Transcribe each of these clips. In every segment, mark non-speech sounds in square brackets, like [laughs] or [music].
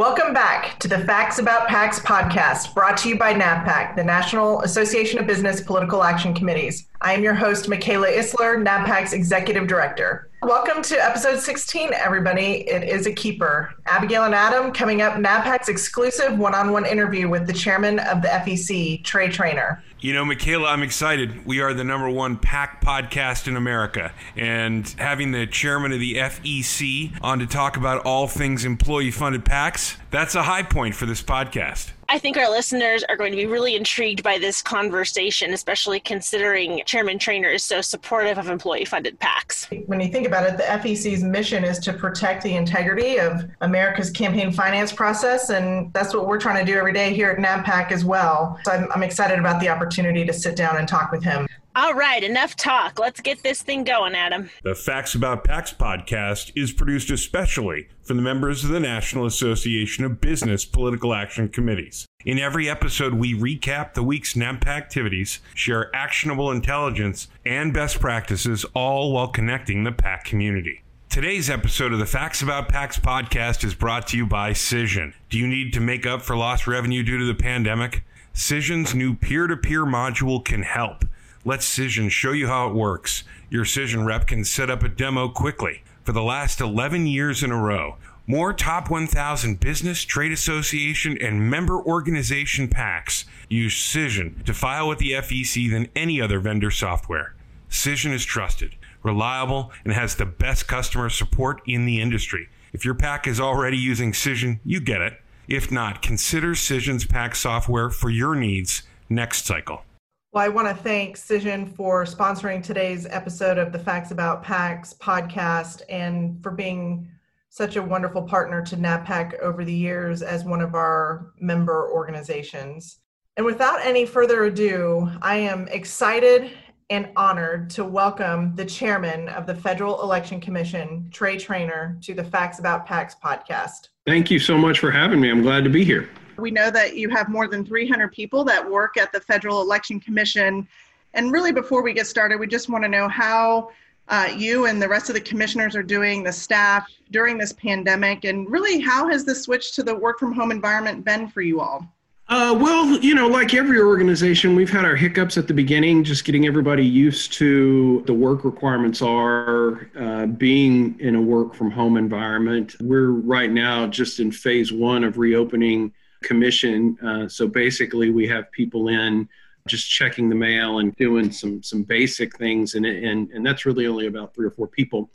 Welcome back to the Facts About PACs podcast, brought to you by NABPAC, the National Association of Business Political Action Committees. I am your host, Michaela Isler, NABPAC's Executive Director. Welcome to episode 16, everybody. It is a keeper. Abigail and Adam coming up, NABPAC's exclusive one on one interview with the chairman of the FEC, Trey Trainor. You know, Michaela, I'm excited. We are the number one PAC podcast in America. And having the chairman of the FEC on to talk about all things employee funded PACs, that's a high point for this podcast. I think our listeners are going to be really intrigued by this conversation, especially considering Chairman Trainor is so supportive of employee funded PACs. When you think about it, the FEC's mission is to protect the integrity of America's campaign finance process, and that's what we're trying to do every day here at NABPAC as well. So I'm, I'm excited about the opportunity to sit down and talk with him. All right, enough talk. Let's get this thing going, Adam. The Facts About PACs podcast is produced especially for the members of the National Association of Business Political Action Committees. In every episode, we recap the week's NABPAC activities, share actionable intelligence and best practices, all while connecting the PAC community. Today's episode of the Facts About PACs podcast is brought to you by Cision. Do you need to make up for lost revenue due to the pandemic? Cision's new peer to peer module can help. Let Cision show you how it works. Your Cision rep can set up a demo quickly. For the last 11 years in a row, more top 1,000 business, trade association, and member organization PACs use Cision to file with the FEC than any other vendor software. Cision is trusted, reliable, and has the best customer support in the industry. If your PAC is already using Cision, you get it. If not, consider Cision's PAC software for your needs next cycle. Well, I want to thank Cision for sponsoring today's episode of the Facts About PACs podcast and for being such a wonderful partner to NABPAC over the years as one of our member organizations. And without any further ado, I am excited and honored to welcome the chairman of the Federal Election Commission, Trey Trainor, to the Facts About PACs podcast. Thank you so much for having me. I'm glad to be here. We know that you have more than 300 people that work at the Federal Election Commission. And really, before we get started, we just want to know how uh, you and the rest of the commissioners are doing, the staff during this pandemic, and really how has the switch to the work from home environment been for you all? Uh, well, you know, like every organization, we've had our hiccups at the beginning, just getting everybody used to the work requirements are uh, being in a work from home environment. We're right now just in phase one of reopening commission. Uh, so basically, we have people in just checking the mail and doing some some basic things, and and and that's really only about three or four people.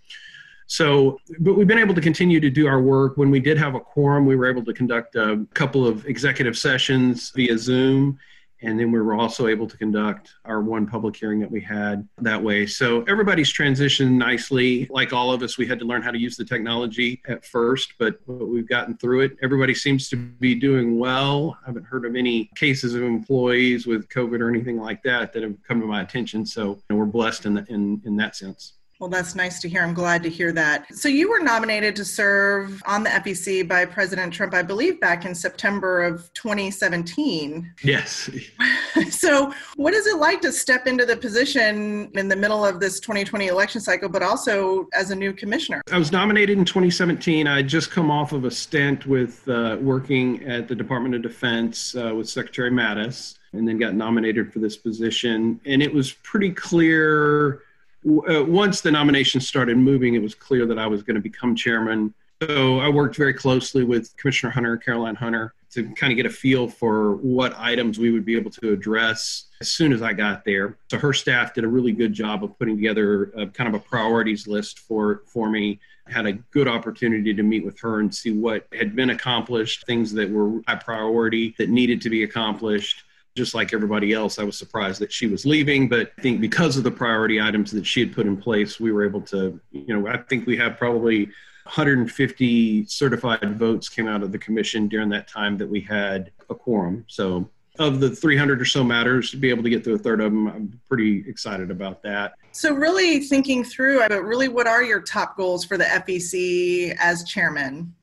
So, but we've been able to continue to do our work. When we did have a quorum, we were able to conduct a couple of executive sessions via Zoom and then we were also able to conduct our one public hearing that we had that way. So everybody's transitioned nicely. Like all of us, we had to learn how to use the technology at first, but, we've gotten through it. Everybody seems to be doing well. I haven't heard of any cases of employees with COVID or anything like that that have come to my attention. So we're blessed in, the, in, in that sense. Well, that's nice to hear. I'm glad to hear that. So, you were nominated to serve on the FEC by President Trump, I believe, back in September of 2017. Yes. [laughs] so, what is it like to step into the position in the middle of this 2020 election cycle, but also as a new commissioner? I was nominated in 2017. I had just come off of a stint with uh, working at the Department of Defense uh, with Secretary Mattis and then got nominated for this position. And it was pretty clear uh, once the nomination started moving, it was clear that I was going to become chairman. So I worked very closely with Commissioner Hunter, Caroline Hunter, to kind of get a feel for what items we would be able to address as soon as I got there. So her staff did a really good job of putting together a, kind of a priorities list for for me. Had a good opportunity to meet with her and see what had been accomplished, things that were high priority that needed to be accomplished just like everybody else, I was surprised that she was leaving. But I think because of the priority items that she had put in place, we were able to, you know, I think we have probably 150 certified votes came out of the commission during that time that we had a quorum. So of the 300 or so matters to be able to get through a third of them i'm pretty excited about that so really thinking through but really what are your top goals for the fec as chairman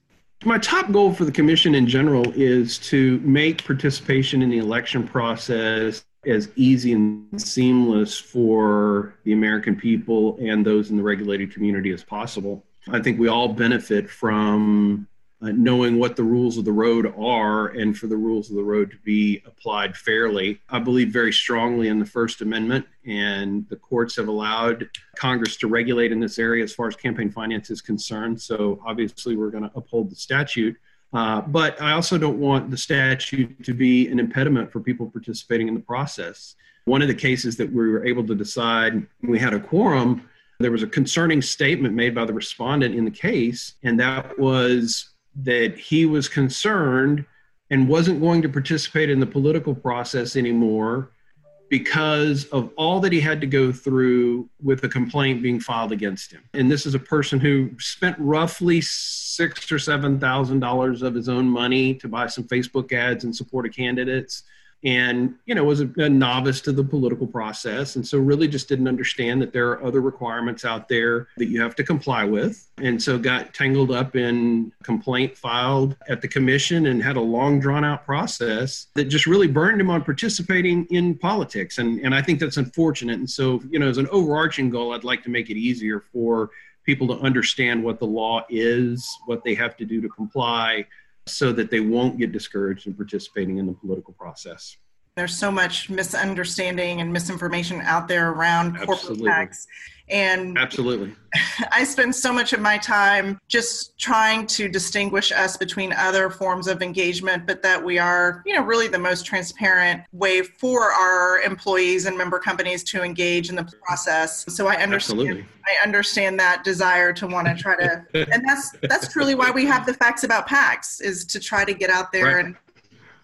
my top goal for the commission in general is to make participation in the election process as easy and seamless for the American people and those in the regulated community as possible. I think we all benefit from uh, knowing what the rules of the road are and for the rules of the road to be applied fairly. I believe very strongly in the First Amendment, and the courts have allowed Congress to regulate in this area as far as campaign finance is concerned. So obviously, we're going to uphold the statute. Uh, but I also don't want the statute to be an impediment for people participating in the process. One of the cases that we were able to decide, we had a quorum, there was a concerning statement made by the respondent in the case, and that was that he was concerned and wasn't going to participate in the political process anymore because of all that he had to go through with a complaint being filed against him. And this is a person who spent roughly six or seven thousand dollars of his own money to buy some Facebook ads and support a candidates and you know was a, a, novice to the political process and so really just didn't understand that there are other requirements out there that you have to comply with and so got tangled up in complaint filed at the commission and had a long drawn out process that just really burned him on participating in politics and and I think that's unfortunate and so you know as an overarching goal I'd like to make it easier for people to understand what the law is what they have to do to comply so that they won't get discouraged in participating in the political process. There's so much misunderstanding and misinformation out there around Absolutely. corporate PACs. And Absolutely. [laughs] I spend so much of my time just trying to distinguish us between other forms of engagement, but that we are, you know, really the most transparent way for our employees and member companies to engage in the process. So I understand Absolutely. I understand that desire to want to [laughs] try to and that's that's truly why we have the facts about PACs is to try to get out there right. and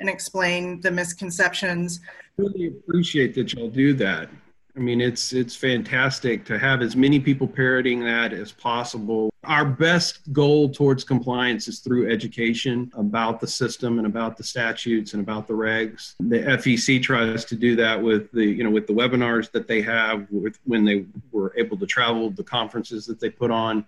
and explain the misconceptions. Really appreciate that y'all do that. I mean, it's it's fantastic to have as many people parroting that as possible. Our best goal towards compliance is through education about the system and about the statutes and about the regs. The FEC tries to do that with the you know with the webinars that they have with when they were able to travel, the conferences that they put on.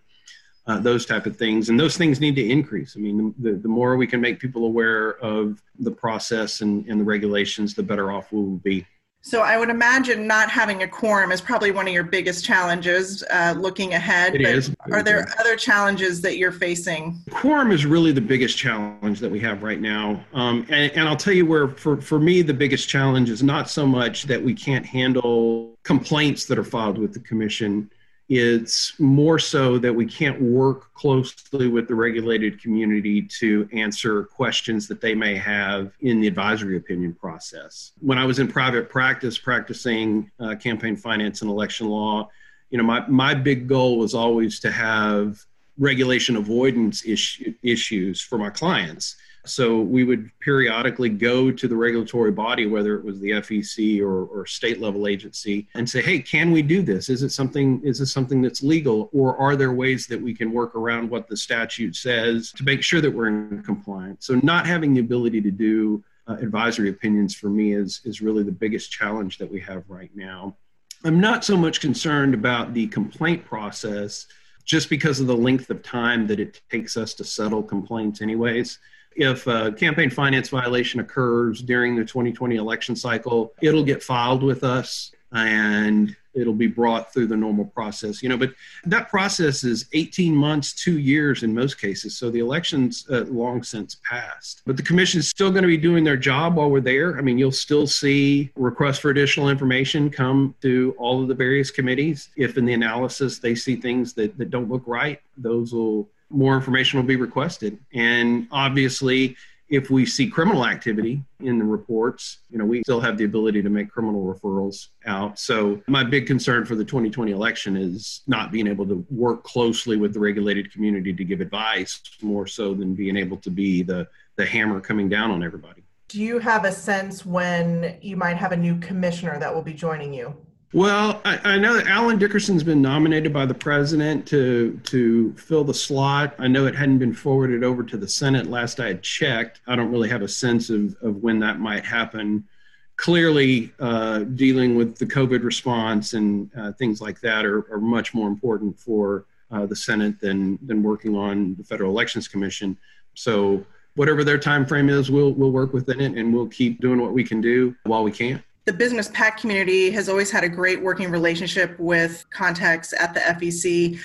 Uh, those type of things and those things need to increase i mean the, the more we can make people aware of the process and, and the regulations the better off we will be so I would imagine not having a quorum is probably one of your biggest challenges uh, looking ahead. It is. Are there other challenges that you're facing? Quorum is really the biggest challenge that we have right now. Um, and, and I'll tell you where, for, for me, the biggest challenge is not so much that we can't handle complaints that are filed with the commission it's more so that we can't work closely with the regulated community to answer questions that they may have in the advisory opinion process. When I was in private practice practicing uh, campaign finance and election law, you know, my, my big goal was always to have regulation avoidance issue, issues for my clients so we would periodically go to the regulatory body, whether it was the FEC or, or state level agency, and say, "Hey, can we do this? Is it something? Is this something that's legal, or are there ways that we can work around what the statute says to make sure that we're in compliance?" So not having the ability to do uh, advisory opinions for me is is really the biggest challenge that we have right now. I'm not so much concerned about the complaint process just because of the length of time that it takes us to settle complaints anyways if a campaign finance violation occurs during the 2020 election cycle, it'll get filed with us and it'll be brought through the normal process you know but that process is 18 months two years in most cases. So the election's uh, long since passed but the commission is still going to be doing their job while we're there. I mean you'll still see requests for additional information come through all of the various committees. If in the analysis they see things that, that don't look right those will more information will be requested. And obviously, if we see criminal activity in the reports, you know, we still have the ability to make criminal referrals out. So my big concern for the 2020 election is not being able to work closely with the regulated community to give advice more so than being able to be the the hammer coming down on everybody. Do you have a sense when you might have a new commissioner that will be joining you? Well, I, I, know that Allen Dickerson's been nominated by the president to to fill the slot. I know it hadn't been forwarded over to the Senate last I had checked. I don't really have a sense of, of when that might happen. Clearly, uh, dealing with the COVID response and uh, things like that are, are, much more important for uh, the Senate than than working on the Federal Elections Commission. So, whatever their time frame is, we'll we'll work within it, and we'll keep doing what we can do while we can the business PAC community has always had a great working relationship with contacts at the FEC.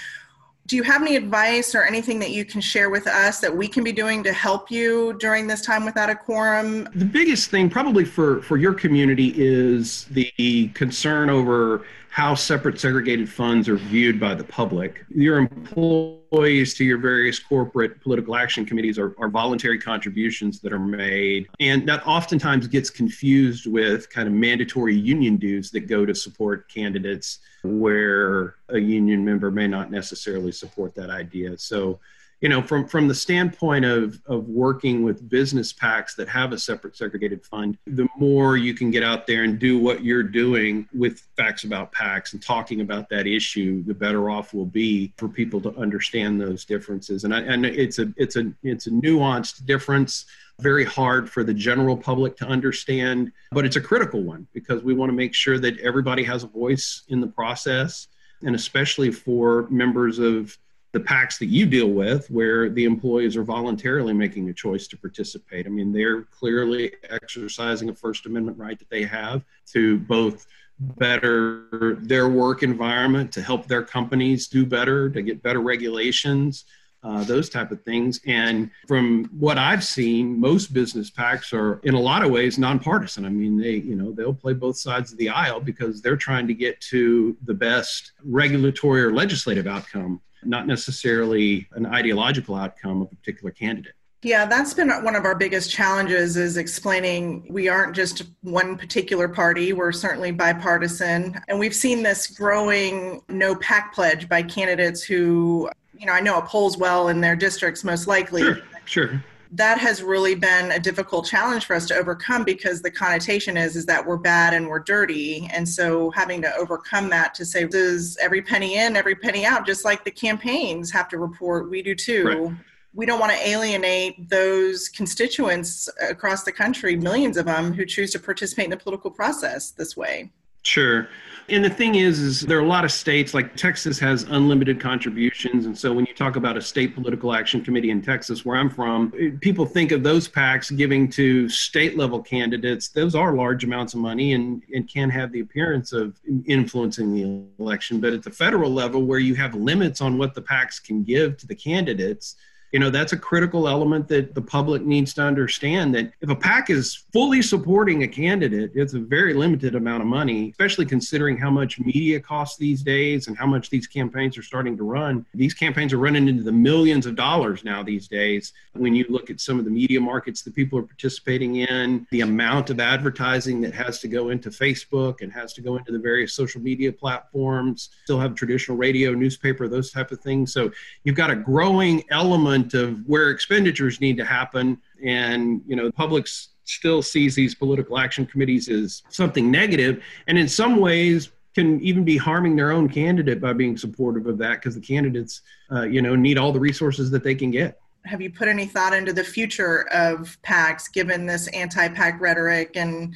Do you have any advice or anything that you can share with us that we can be doing to help you during this time without a quorum? The biggest thing, probably for, for your community, is the concern over how separate segregated funds are viewed by the public. Your employees to your various corporate political action committees are, are voluntary contributions that are made. And that oftentimes gets confused with kind of mandatory union dues that go to support candidates where a union member may not necessarily support that idea. So you know, from from the standpoint of of working with business PACs that have a separate segregated fund, the more you can get out there and do what you're doing with facts about PACs and talking about that issue, the better off we'll be for people to understand those differences. And I, and it's a it's a it's a nuanced difference very hard for the general public to understand, but it's a critical one because we want to make sure that everybody has a voice in the process, and especially for members of the PACs that you deal with, where the employees are voluntarily making a choice to participate. I mean, they're clearly exercising a First Amendment right that they have to both better their work environment, to help their companies do better, to get better regulations. Uh, those type of things. And from what I've seen, most business PACs are in a lot of ways nonpartisan. I mean, they, you know, they'll play both sides of the aisle because they're trying to get to the best regulatory or legislative outcome not necessarily an ideological outcome of a particular candidate. Yeah, that's been one of our biggest challenges is explaining we aren't just one particular party, we're certainly bipartisan. And we've seen this growing no PAC pledge by candidates who, you know, I know oppose well in their districts most likely. Sure, sure that has really been a difficult challenge for us to overcome because the connotation is is that we're bad and we're dirty and so having to overcome that to say "Is every penny in every penny out just like the campaigns have to report we do too right. we don't want to alienate those constituents across the country millions of them who choose to participate in the political process this way Sure. And the thing is, is there are a lot of states like Texas has unlimited contributions, and so when you talk about a state political action committee in Texas, where I'm from, people think of those PACs giving to state level candidates. Those are large amounts of money and and can have the appearance of influencing the election. But at the federal level, where you have limits on what the PACs can give to the candidates, you know that's a critical element that the public needs to understand that if a PAC is fully supporting a candidate it's a very limited amount of money especially considering how much media costs these days and how much these campaigns are starting to run. These campaigns are running into the millions of dollars now these days. When you look at some of the media markets that people are participating in the amount of advertising that has to go into facebook and has to go into the various social media platforms still have traditional radio newspaper those type of things. So you've got a growing element of where expenditures need to happen. And, you know, the public still sees these political action committees as something negative, and in some ways can even be harming their own candidate by being supportive of that because the candidates, uh, you know, need all the resources that they can get. Have you put any thought into the future of PACs given this anti PAC rhetoric and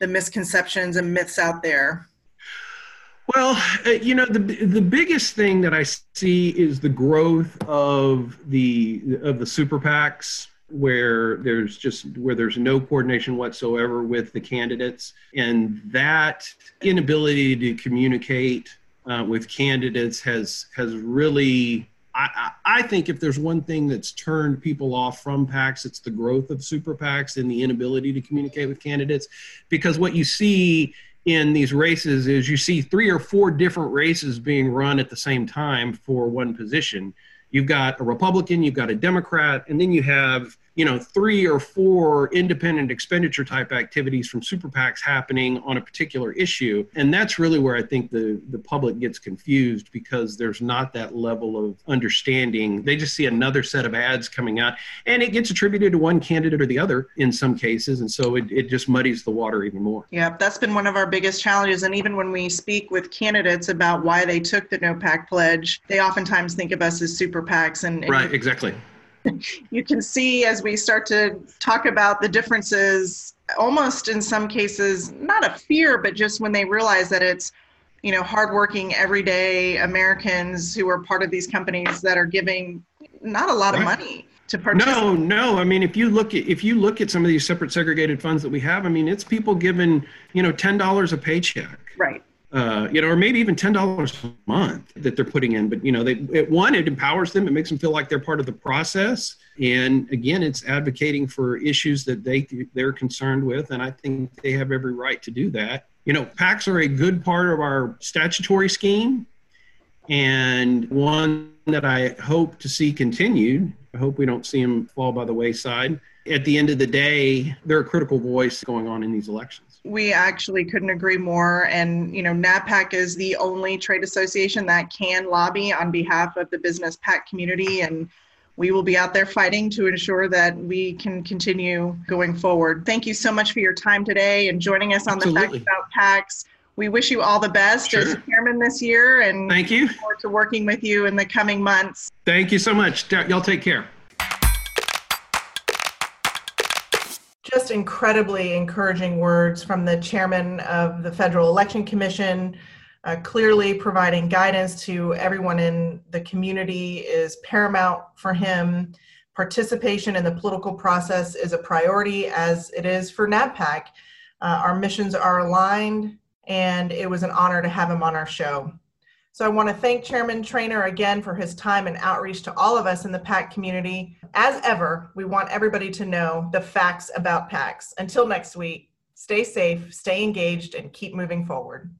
the misconceptions and myths out there? Well, uh, you know, the the biggest thing that I see is the growth of the of the super PACs where there's just where there's no coordination whatsoever with the candidates and that inability to communicate uh, with candidates has has really I, I think if there's one thing that's turned people off from PACs, it's the growth of super PACs and the inability to communicate with candidates. Because what you see in these races is you see three or four different races being run at the same time for one position. You've got a Republican, you've got a Democrat, and then you have you know three or four independent expenditure type activities from super PACs happening on a particular issue, and that's really where I think the the public gets confused because there's not that level of understanding. They just see another set of ads coming out, and it gets attributed to one candidate or the other in some cases, and so it, it just muddies the water even more. Yeah, that's been one of our biggest challenges, and even when we speak with candidates about why they took the No PAC pledge, they oftentimes think of us as super PACs, and, and right, exactly [laughs] you can see as we start to talk about the differences, almost in some cases, not a fear, but just when they realize that it's you know hardworking everyday Americans who are part of these companies that are giving not a lot of money to participate. No, no. I mean, if you look at if you look at some of these separate segregated funds that we have, I mean, it's people giving you know ten dollars a paycheck. Right uh, you know, or maybe even ten dollars a month that they're putting in. But you know, they it, one it empowers them, it makes them feel like they're part of the process, and again, it's advocating for issues that they they're concerned with, and I think they have every right to do that. You know, PACs are a good part of our statutory scheme, and one that I hope to see continued. I hope we don't see them fall by the wayside. At the end of the day, they're a critical voice going on in these elections we actually couldn't agree more. And, you know, NABPAC is the only trade association that can lobby on behalf of the business PAC community. And we will be out there fighting to ensure that we can continue going forward. Thank you so much for your time today and joining us on Absolutely. the Facts About PACs. We wish you all the best sure. as chairman this year and thank you. forward to working with you in the coming months. Thank you so much. Y'all take care. Just incredibly encouraging words from the chairman of the Federal Election Commission, uh, clearly providing guidance to everyone in the community is paramount for him. Participation in the political process is a priority, as it is for NABPAC. Uh, our missions are aligned, and it was an honor to have him on our show. So I want to thank Chairman Trainor again for his time and outreach to all of us in the PAC community. As ever, we want everybody to know the facts about PACs. Until next week, stay safe, stay engaged, and keep moving forward.